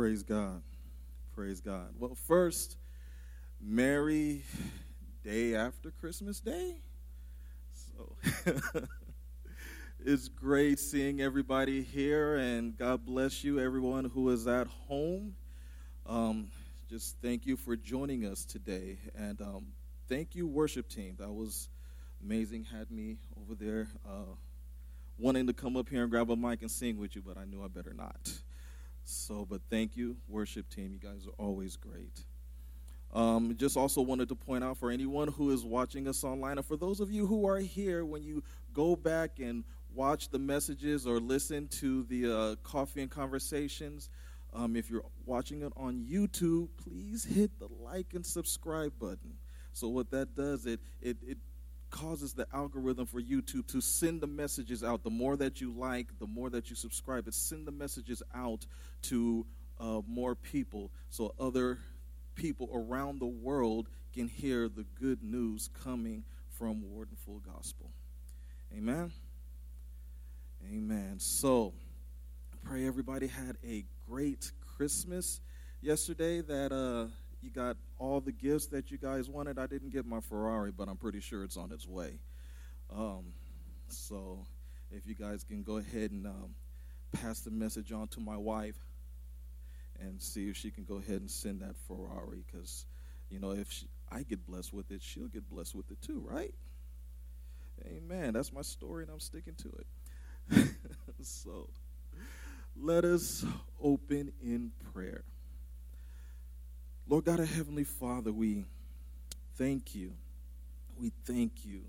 Praise God. Praise God. Well, first, Merry Day after Christmas Day. So it's great seeing everybody here, and God bless you, everyone who is at home. Um, just thank you for joining us today, and um, thank you, worship team. That was amazing. Had me over there uh, wanting to come up here and grab a mic and sing with you, but I knew I better not. So, but thank you, worship team. You guys are always great. Um, just also wanted to point out for anyone who is watching us online, and for those of you who are here, when you go back and watch the messages or listen to the uh, coffee and conversations, um, if you're watching it on YouTube, please hit the like and subscribe button. So what that does, it it it causes the algorithm for YouTube to send the messages out. The more that you like, the more that you subscribe, it send the messages out to uh, more people, so other people around the world can hear the good news coming from Warden Full Gospel. Amen. Amen. So, pray everybody had a great Christmas yesterday. That uh, you got all the gifts that you guys wanted. I didn't get my Ferrari, but I'm pretty sure it's on its way. Um, so, if you guys can go ahead and um, pass the message on to my wife and see if she can go ahead and send that Ferrari, because you know if she, I get blessed with it, she'll get blessed with it too, right? Amen. That's my story, and I'm sticking to it. so, let us open in prayer. Lord God, our Heavenly Father, we thank you. We thank you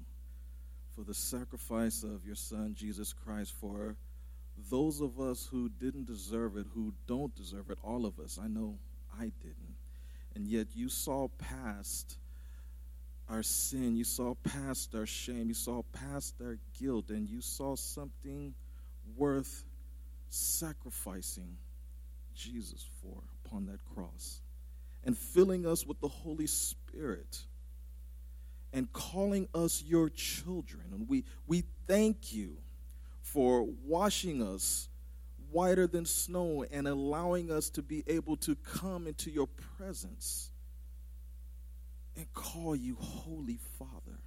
for the sacrifice of your Son, Jesus Christ, for those of us who didn't deserve it, who don't deserve it, all of us. I know I didn't. And yet you saw past our sin, you saw past our shame, you saw past our guilt, and you saw something worth sacrificing Jesus for upon that cross and filling us with the Holy Spirit and calling us your children. And we, we thank you for washing us whiter than snow and allowing us to be able to come into your presence and call you Holy Father.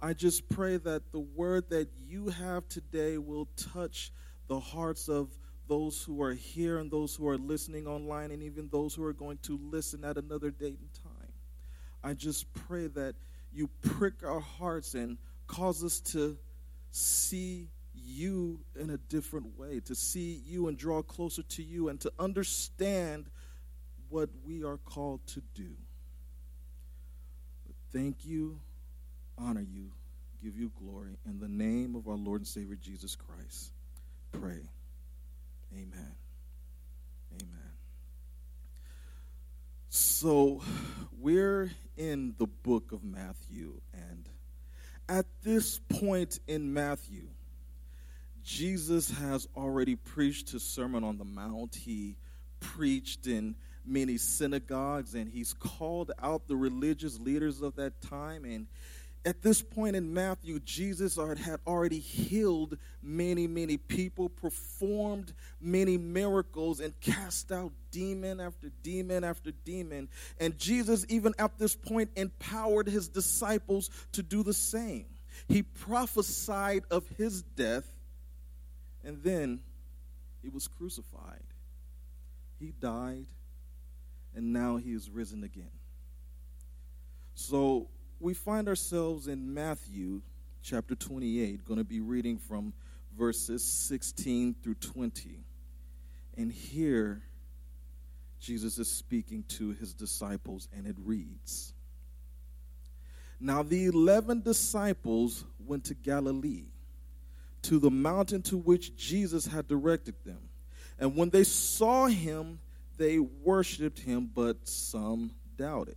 I just pray that the word that you have today will touch the hearts of those who are here and those who are listening online and even those who are going to listen at another date and time. I just pray that you prick our hearts and cause us to see you in a different way, to see you and draw closer to you, and to understand what we are called to do. Thank you, honor you, give you glory. In the name of our Lord and Savior Jesus Christ, pray. Amen. Amen. So, we're in the book of Matthew, and at this point in Matthew, Jesus has already preached his Sermon on the Mount. He preached in many synagogues, and he's called out the religious leaders of that time, and at this point in Matthew, Jesus had already healed many, many people, performed many miracles, and cast out demon after demon after demon. And Jesus, even at this point, empowered his disciples to do the same. He prophesied of his death, and then he was crucified. He died, and now he is risen again. So, we find ourselves in Matthew chapter 28, going to be reading from verses 16 through 20. And here, Jesus is speaking to his disciples, and it reads Now the eleven disciples went to Galilee, to the mountain to which Jesus had directed them. And when they saw him, they worshiped him, but some doubted.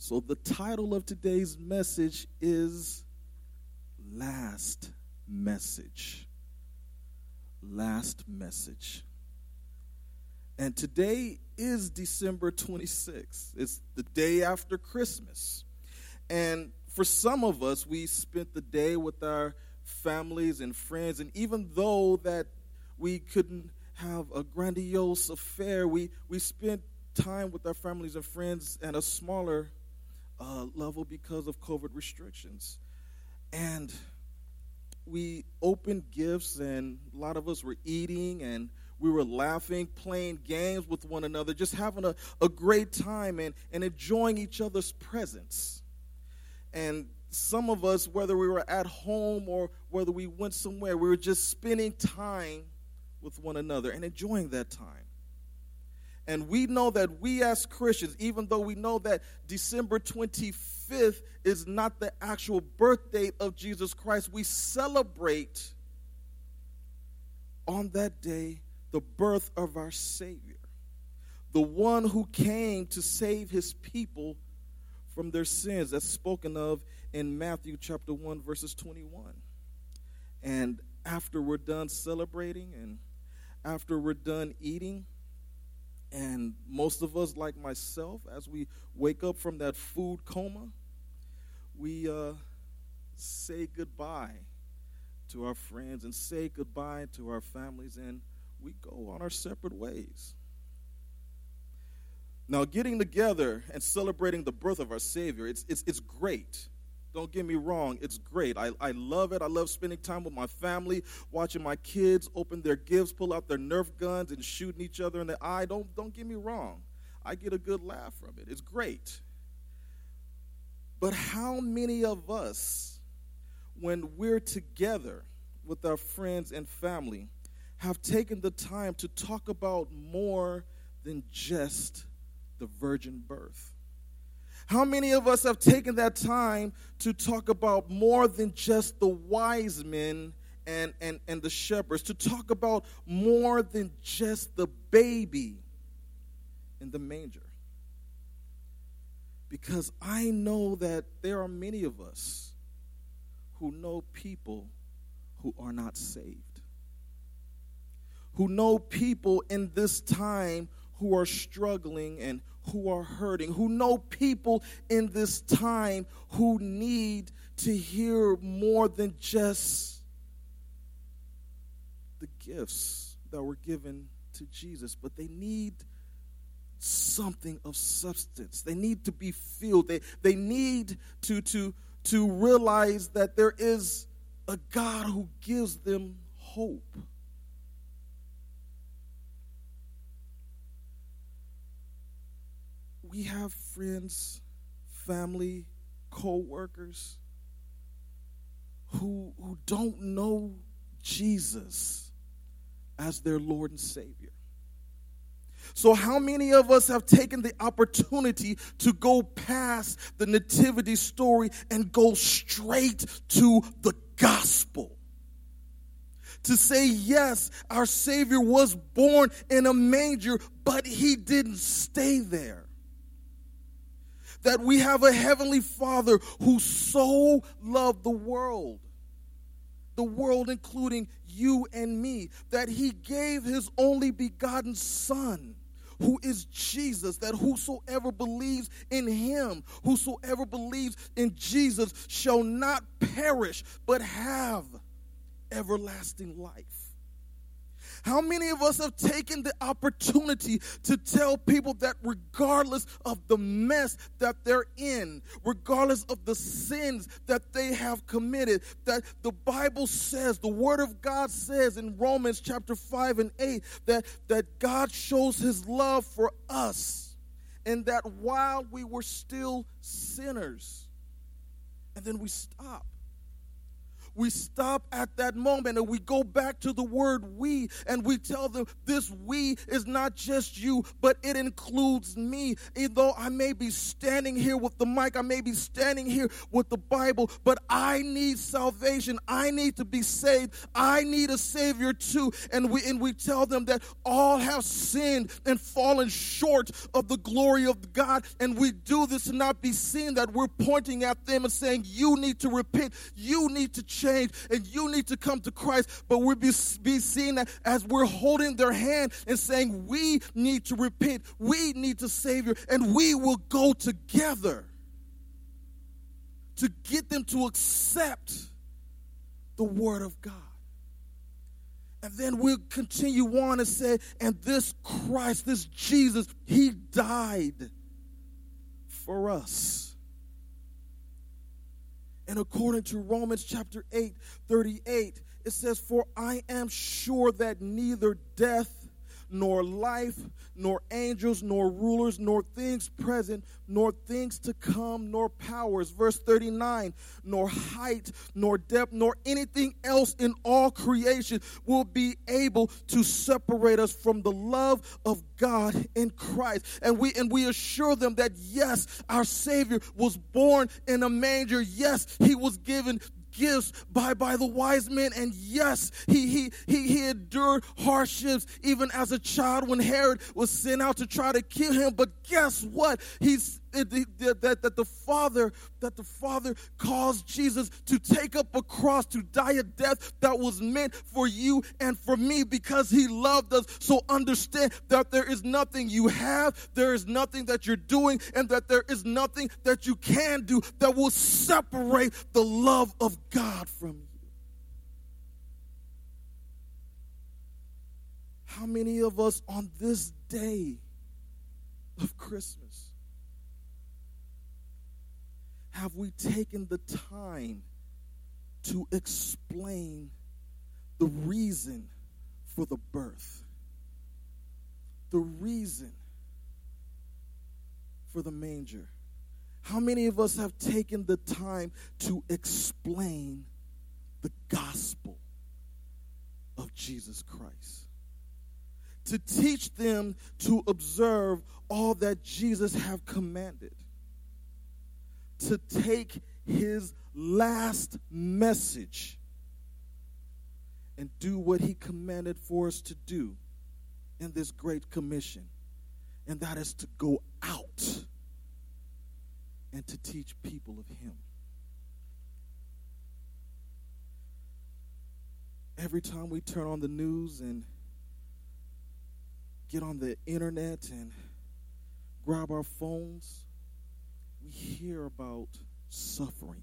So, the title of today's message is Last Message. Last Message. And today is December 26th. It's the day after Christmas. And for some of us, we spent the day with our families and friends. And even though that we couldn't have a grandiose affair, we, we spent time with our families and friends and a smaller uh, level because of COVID restrictions. And we opened gifts, and a lot of us were eating and we were laughing, playing games with one another, just having a, a great time and, and enjoying each other's presence. And some of us, whether we were at home or whether we went somewhere, we were just spending time with one another and enjoying that time. And we know that we as Christians, even though we know that December 25th is not the actual birth date of Jesus Christ, we celebrate on that day the birth of our Savior, the one who came to save his people from their sins. That's spoken of in Matthew chapter 1, verses 21. And after we're done celebrating and after we're done eating, and most of us, like myself, as we wake up from that food coma, we uh, say goodbye to our friends and say goodbye to our families, and we go on our separate ways. Now, getting together and celebrating the birth of our Savior, it's, it's, it's great. Don't get me wrong, it's great. I, I love it. I love spending time with my family, watching my kids open their gifts, pull out their Nerf guns, and shooting each other in the eye. Don't, don't get me wrong. I get a good laugh from it. It's great. But how many of us, when we're together with our friends and family, have taken the time to talk about more than just the virgin birth? How many of us have taken that time to talk about more than just the wise men and, and, and the shepherds, to talk about more than just the baby in the manger? Because I know that there are many of us who know people who are not saved who know people in this time who are struggling and who are hurting, who know people in this time who need to hear more than just the gifts that were given to Jesus, but they need something of substance. They need to be filled. They, they need to, to, to realize that there is a God who gives them hope. We have friends, family, co-workers who, who don't know Jesus as their Lord and Savior. So, how many of us have taken the opportunity to go past the nativity story and go straight to the gospel? To say, yes, our Savior was born in a manger, but he didn't stay there that we have a heavenly Father who so loved the world, the world including you and me, that he gave his only begotten Son who is Jesus, that whosoever believes in him, whosoever believes in Jesus, shall not perish, but have everlasting life. How many of us have taken the opportunity to tell people that regardless of the mess that they're in, regardless of the sins that they have committed, that the Bible says, the Word of God says in Romans chapter 5 and 8, that, that God shows His love for us, and that while we were still sinners, and then we stop we stop at that moment and we go back to the word we and we tell them this we is not just you, but it includes me. Even though I may be standing here with the mic, I may be standing here with the Bible, but I need salvation. I need to be saved. I need a Savior too. And we and we tell them that all have sinned and fallen short of the glory of God. And we do this to not be seen that we're pointing at them and saying, You need to repent, you need to change, and you need to come to Christ. But we be, be seen as we're holding their hand and saying, We need to repent, we need to Savior, and we will go together to get them to accept the Word of God. And then we'll continue on and say, and this Christ, this Jesus, he died for us. And according to Romans chapter 8, 38, it says, For I am sure that neither death nor life, nor angels, nor rulers, nor things present, nor things to come, nor powers. Verse 39 nor height, nor depth, nor anything else in all creation will be able to separate us from the love of God in Christ. And we and we assure them that yes, our Savior was born in a manger. Yes, he was given gifts by, by the wise men. And yes, he, he, he, he endured hardships even as a child when Herod was sent out to try to kill him. But guess what? He's that, that, the Father that the Father caused Jesus to take up a cross to die a death that was meant for you and for me because He loved us. So understand that there is nothing you have, there is nothing that you're doing, and that there is nothing that you can do that will separate the love of God from you. How many of us on this day of Christmas have we taken the time to explain the reason for the birth? The reason for the manger. How many of us have taken the time to explain the gospel of Jesus Christ? To teach them to observe all that Jesus have commanded to take his last message and do what he commanded for us to do in this great commission. And that is to go out and to teach people of him. Every time we turn on the news and get on the internet and grab our phones, we hear about suffering,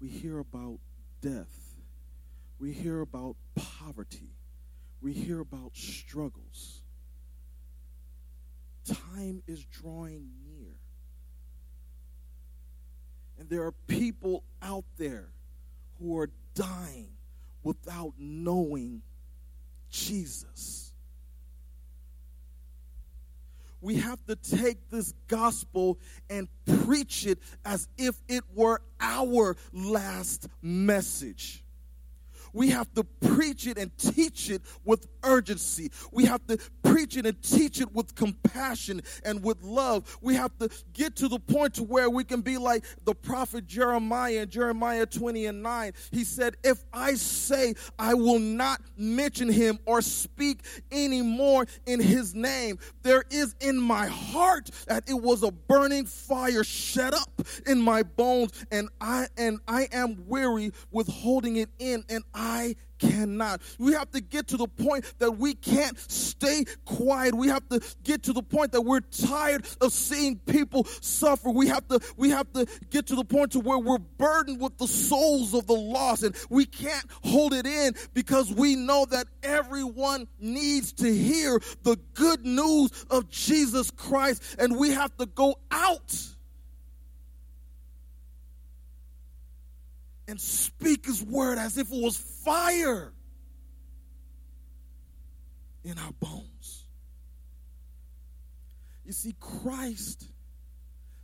we hear about death, we hear about poverty, we hear about struggles. Time is drawing near. And there are people out there who are dying without knowing Jesus. We have to take this gospel and preach it as if it were our last message. We have to preach it and teach it with urgency. We have to preach it and teach it with compassion and with love. We have to get to the point to where we can be like the prophet Jeremiah in Jeremiah 20 and 9. He said, If I say I will not mention him or speak anymore in his name, there is in my heart that it was a burning fire shut up in my bones, and I and I am weary with holding it in, and I cannot. We have to get to the point that we can't stay quiet. We have to get to the point that we're tired of seeing people suffer. We have to we have to get to the point to where we're burdened with the souls of the lost and we can't hold it in because we know that everyone needs to hear the good news of Jesus Christ and we have to go out and speak his word as if it was fire in our bones. You see, Christ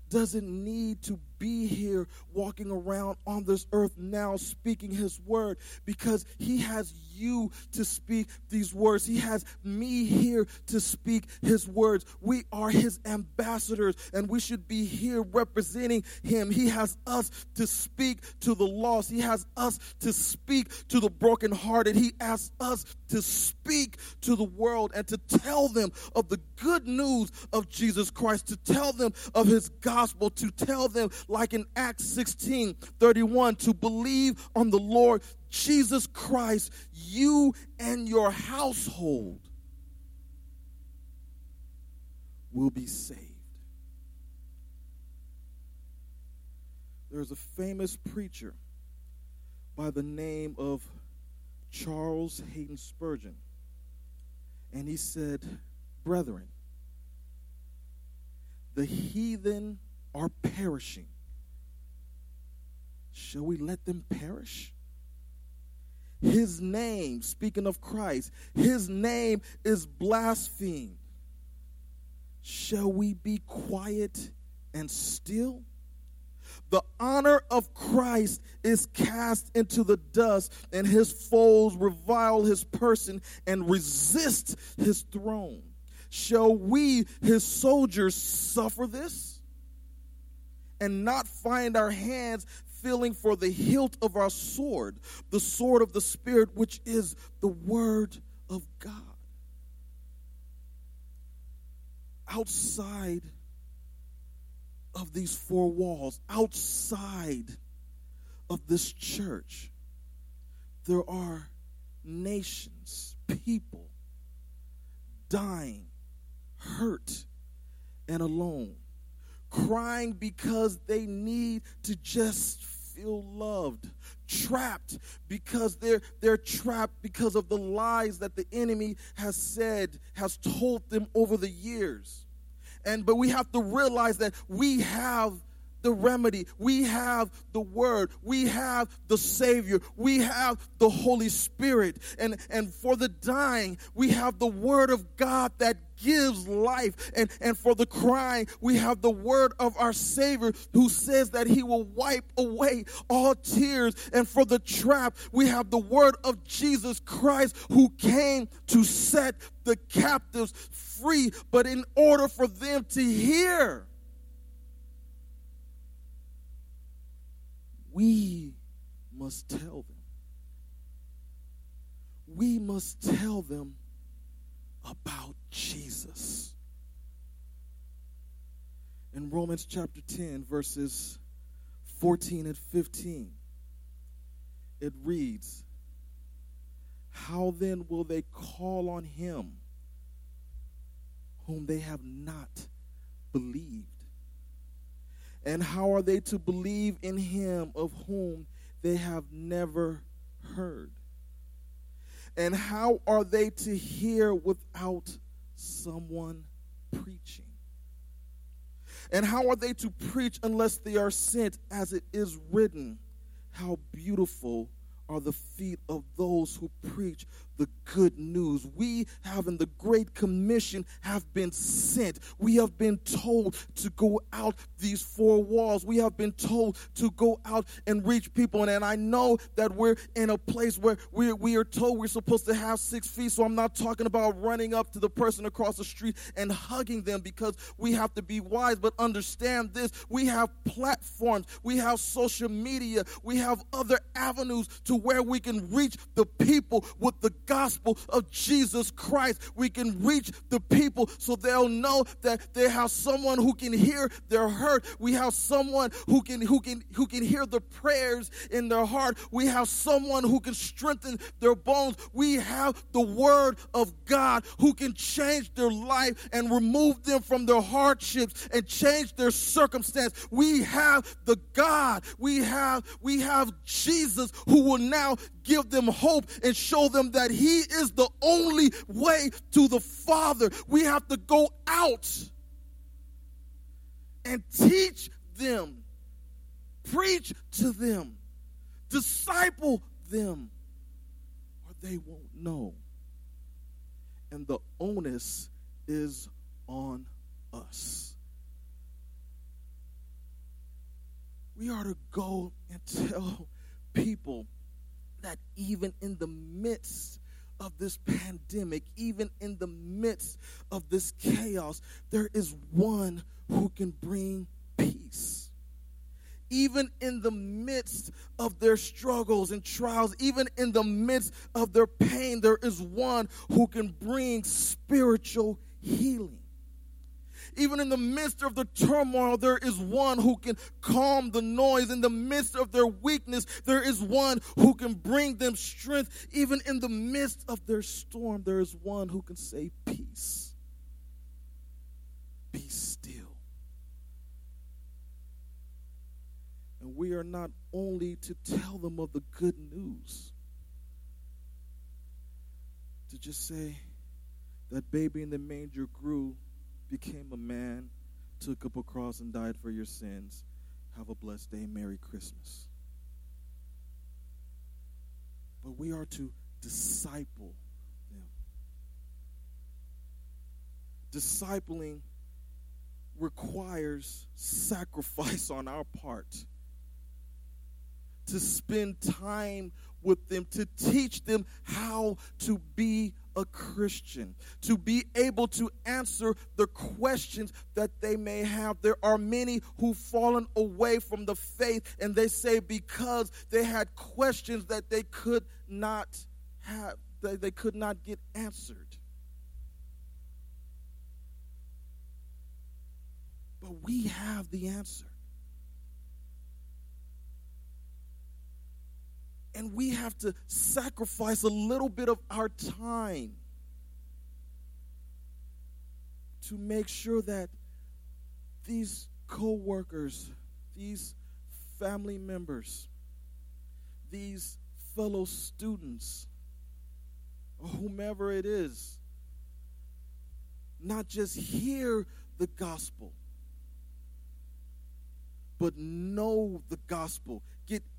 doesn't need to be here walking around on this earth now speaking his word because he has you to speak these words. He has me here to speak his words. We are his ambassadors and we should be here representing him. He has us to speak to the lost. He has us to speak to the brokenhearted. He asks us to speak to the world and to tell them of the good news of Jesus Christ, to tell them of his gospel, to tell them, like in Acts 16 31, to believe on the Lord Jesus Christ, you and your household will be saved. There's a famous preacher by the name of Charles Haddon Spurgeon. And he said, Brethren, the heathen are perishing. Shall we let them perish? His name, speaking of Christ, his name is blasphemed. Shall we be quiet and still? The honor of Christ is cast into the dust, and his foes revile his person and resist his throne. Shall we, his soldiers, suffer this? And not find our hands feeling for the hilt of our sword, the sword of the Spirit, which is the Word of God. Outside of these four walls, outside of this church, there are nations, people dying, hurt, and alone, crying because they need to just feel loved, trapped because they're they're trapped because of the lies that the enemy has said, has told them over the years. And but we have to realize that we have the remedy. We have the word. We have the savior. We have the Holy Spirit. And and for the dying, we have the word of God that gives life. And, and for the crying, we have the word of our Savior who says that he will wipe away all tears. And for the trap, we have the word of Jesus Christ who came to set the captives free. But in order for them to hear, we must tell them. We must tell them about Jesus. In Romans chapter 10, verses 14 and 15, it reads, How then will they call on him whom they have not believed? And how are they to believe in him of whom they have never heard? And how are they to hear without someone preaching? And how are they to preach unless they are sent, as it is written? How beautiful are the feet of those who preach the good news. We have in the Great Commission have been sent. We have been told to go out these four walls. We have been told to go out and reach people. And, and I know that we're in a place where we, we are told we're supposed to have six feet. So I'm not talking about running up to the person across the street and hugging them because we have to be wise. But understand this we have platforms, we have social media, we have other avenues to where we can reach the people with the gospel of Jesus Christ. We can reach the people so they'll know that they have someone who can hear their hurt. We have someone who can who can who can hear the prayers in their heart. We have someone who can strengthen their bones. We have the word of God who can change their life and remove them from their hardships and change their circumstance. We have the God. We have we have Jesus who will now give them hope and show them that He is the only way to the Father. We have to go out and teach them, preach to them, disciple them, or they won't know. And the onus is on us. We are to go and tell people that even in the midst of this pandemic, even in the midst of this chaos, there is one who can bring peace. Even in the midst of their struggles and trials, even in the midst of their pain, there is one who can bring spiritual healing. Even in the midst of the turmoil, there is one who can calm the noise. In the midst of their weakness, there is one who can bring them strength. Even in the midst of their storm, there is one who can say, Peace. Be still. And we are not only to tell them of the good news, to just say, that baby in the manger grew became a man, took up a cross, and died for your sins. Have a blessed day. Merry Christmas. But we are to disciple them. Discipling requires sacrifice on our part. To spend time with them, to teach them how to be a Christian, to be able to answer the questions that they may have. There are many who've fallen away from the faith, and they say because they had questions that they could not have, that they could not get answered. But we have the answer. And we have to sacrifice a little bit of our time to make sure that these co workers, these family members, these fellow students, whomever it is, not just hear the gospel, but know the gospel,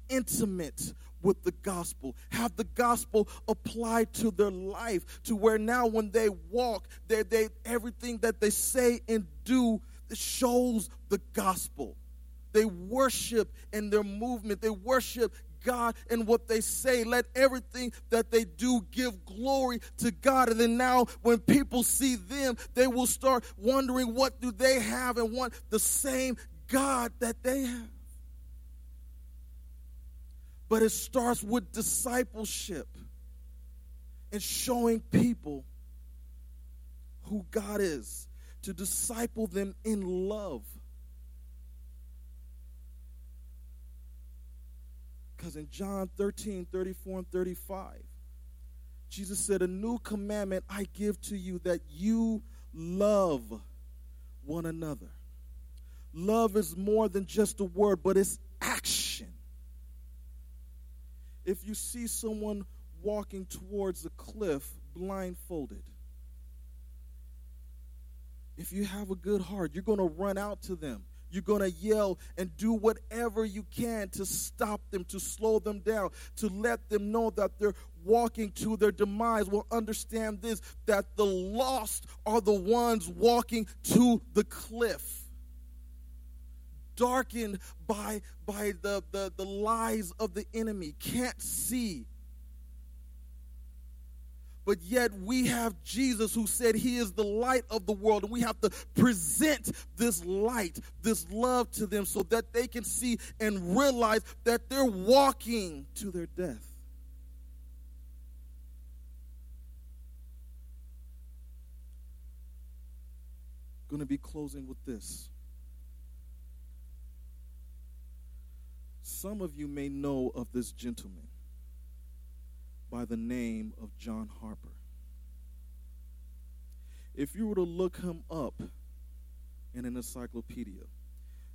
intimate with the gospel, have the gospel applied to their life, to where now when they walk, they, they everything that they say and do shows the gospel. They worship in their movement. They worship God and what they say. Let everything that they do give glory to God. And then now when people see them, they will start wondering what do they have and want the same God that they have. But it starts with discipleship and showing people who God is, to disciple them in love. Because in John 13, 34, and 35, Jesus said, A new commandment I give to you that you love one another. Love is more than just a word, but it's action. If you see someone walking towards the cliff blindfolded, if you have a good heart, you're going to run out to them. You're going to yell and do whatever you can to stop them, to slow them down, to let them know that they're walking to their demise. Will understand this that the lost are the ones walking to the cliff darkened by, by the, the, the lies of the enemy, can't see. But yet we have Jesus who said he is the light of the world, and we have to present this light, this love to them so that they can see and realize that they're walking to their death. Going to be closing with this. Some of you may know of this gentleman by the name of John Harper. If you were to look him up in an encyclopedia,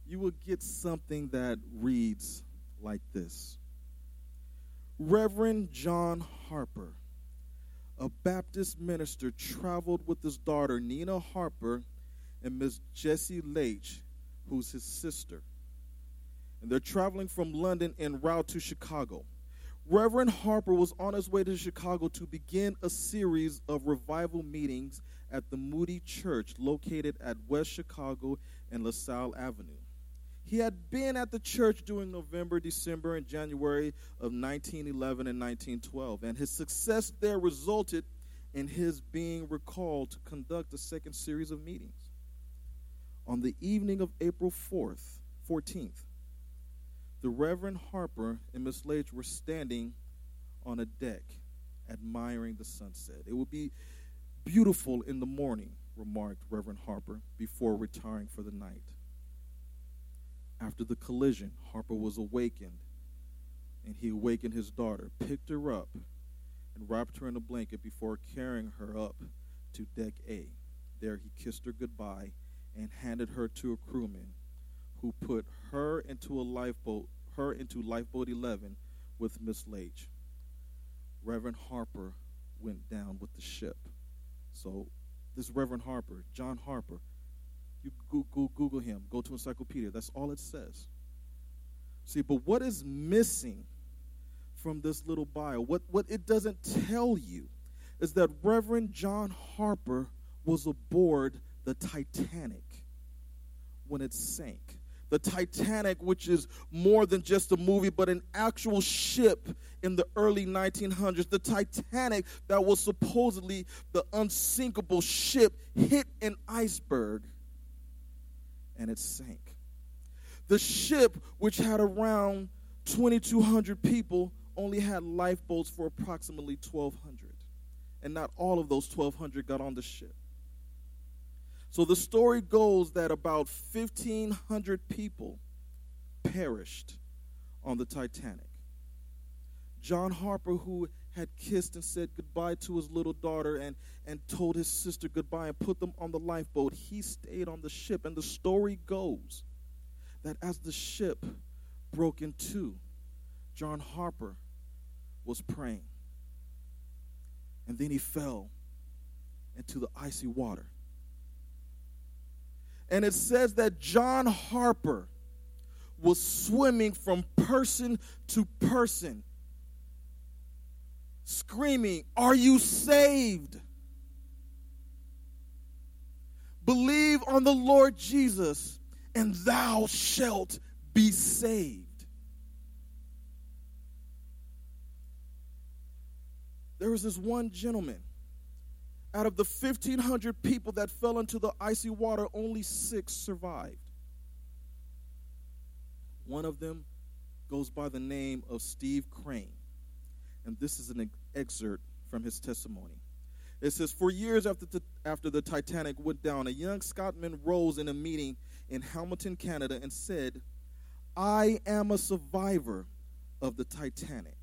you will get something that reads like this Reverend John Harper, a Baptist minister, traveled with his daughter Nina Harper and Miss Jessie Leitch, who's his sister and they're traveling from London en route to Chicago. Reverend Harper was on his way to Chicago to begin a series of revival meetings at the Moody Church located at West Chicago and LaSalle Avenue. He had been at the church during November, December, and January of 1911 and 1912, and his success there resulted in his being recalled to conduct a second series of meetings. On the evening of April 4th, 14th, the Reverend Harper and Miss Leitch were standing on a deck admiring the sunset. It would be beautiful in the morning, remarked Reverend Harper before retiring for the night. After the collision, Harper was awakened, and he awakened his daughter, picked her up, and wrapped her in a blanket before carrying her up to deck A. There he kissed her goodbye and handed her to a crewman who put her into a lifeboat, her into lifeboat 11 with Miss Leitch. Reverend Harper went down with the ship. So this Reverend Harper, John Harper, you Google him, go to encyclopedia. That's all it says. See, but what is missing from this little bio, what, what it doesn't tell you, is that Reverend John Harper was aboard the Titanic when it sank. The Titanic, which is more than just a movie, but an actual ship in the early 1900s. The Titanic, that was supposedly the unsinkable ship, hit an iceberg and it sank. The ship, which had around 2,200 people, only had lifeboats for approximately 1,200. And not all of those 1,200 got on the ship. So the story goes that about 1,500 people perished on the Titanic. John Harper, who had kissed and said goodbye to his little daughter and, and told his sister goodbye and put them on the lifeboat, he stayed on the ship. And the story goes that as the ship broke in two, John Harper was praying. And then he fell into the icy water. And it says that John Harper was swimming from person to person screaming, Are you saved? Believe on the Lord Jesus, and thou shalt be saved. There was this one gentleman. Out of the 1,500 people that fell into the icy water, only six survived. One of them goes by the name of Steve Crane and this is an excerpt from his testimony. It says, For years after the, after the Titanic went down, a young Scotsman rose in a meeting in Hamilton, Canada, and said, I am a survivor of the Titanic.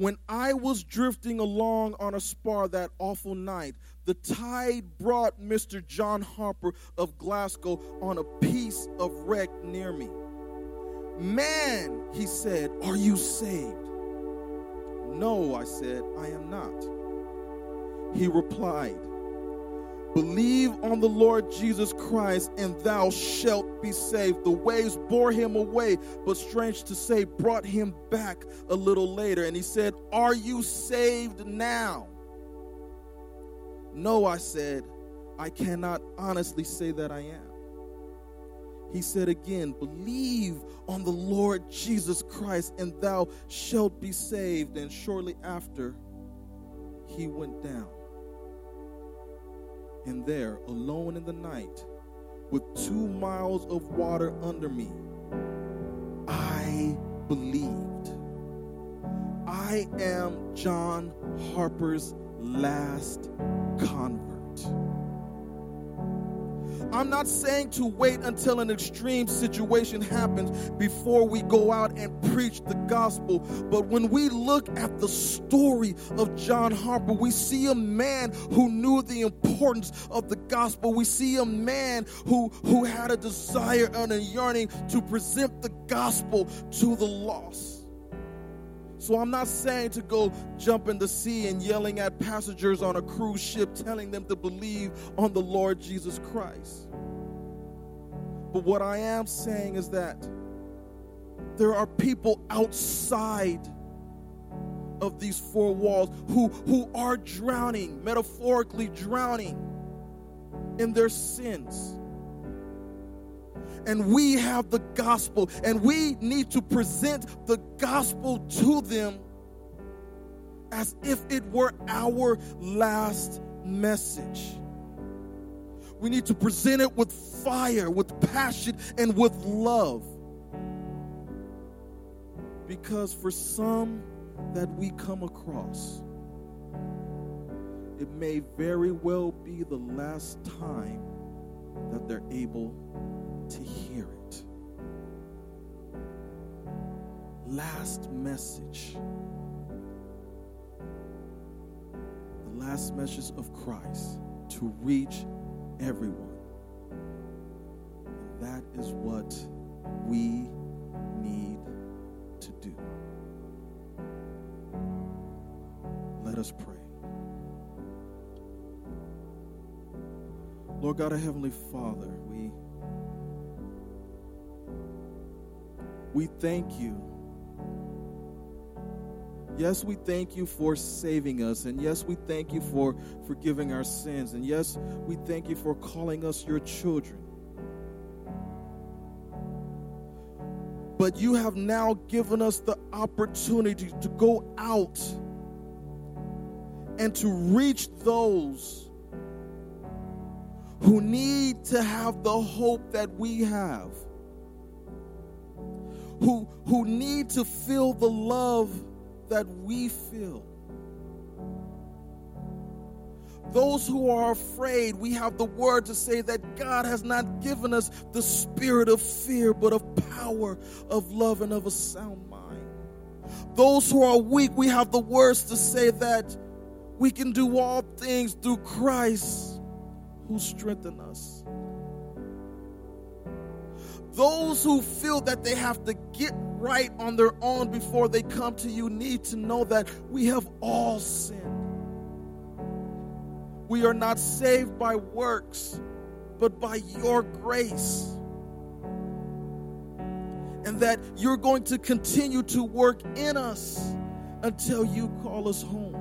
When I was drifting along on a spar that awful night, the tide brought Mr. John Harper of Glasgow on a piece of wreck near me. Man, he said, are you saved? No, I said, I am not. He replied, Believe on the Lord Jesus Christ, and thou shalt be saved. The waves bore him away, but strange to say, brought him back a little later. And he said, Are you saved now? No, I said, I cannot honestly say that I am he said again, Believe on the Lord Jesus Christ, and thou shalt be saved. And shortly after, he went down. And there, alone in the night, with two miles of water under me, I believed. I am John Harper's last convert. I'm not saying to wait until an extreme situation happens before we go out and preach the gospel. But when we look at the story of John Harper, we see a man who knew the importance of the gospel. We see a man who, who had a desire and a yearning to present the gospel to the lost. So I'm not saying to go jump in the sea and yelling at passengers on a cruise ship, telling them to believe on the Lord Jesus Christ. But what I am saying is that there are people outside of these four walls who, who are drowning, metaphorically drowning in their sins. And we have the gospel, and we need to present the gospel to them as if it were our last message. We need to present it with fire, with passion, and with love. Because for some that we come across, it may very well be the last time that they're able to hear it. Last message. The last message of Christ to reach everyone. And that is what we need to do. Let us pray. Lord God, our Heavenly Father, we we thank you. Yes, we thank you for saving us. And yes, we thank you for forgiving our sins. And yes, we thank you for calling us your children. But you have now given us the opportunity to go out and to reach those who need to have the hope that we have, who, who need to feel the love that we feel. Those who are afraid, we have the word to say that God has not given us the spirit of fear, but of power, of love, and of a sound mind. Those who are weak, we have the words to say that we can do all things through Christ who strengthen us. Those who feel that they have to get right on their own before they come to you need to know that we have all sinned. We are not saved by works, but by your grace. And that you're going to continue to work in us until you call us home.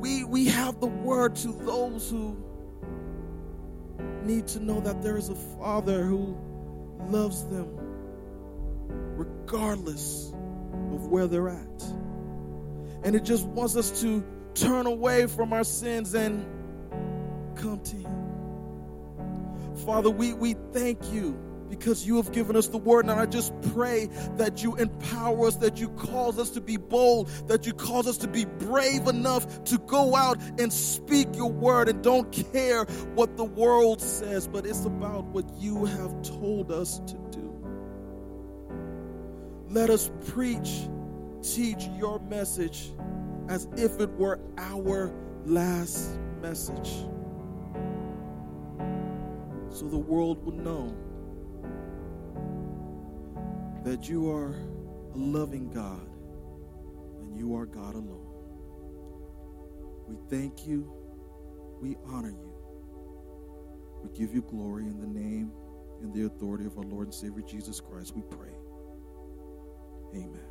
We, we have the word to those who need to know that there is a Father who loves them regardless of where they're at. And it just wants us to turn away from our sins and come to Him. Father, we, we thank you because you have given us the word. And I just pray that you empower us, that you cause us to be bold, that you cause us to be brave enough to go out and speak your word and don't care what the world says, but it's about what you have told us to do. Let us preach, teach your message as if it were our last message. So the world will know that you are a loving God and you are God alone. We thank you. We honor you. We give you glory in the name and the authority of our Lord and Savior Jesus Christ. We pray. Amen.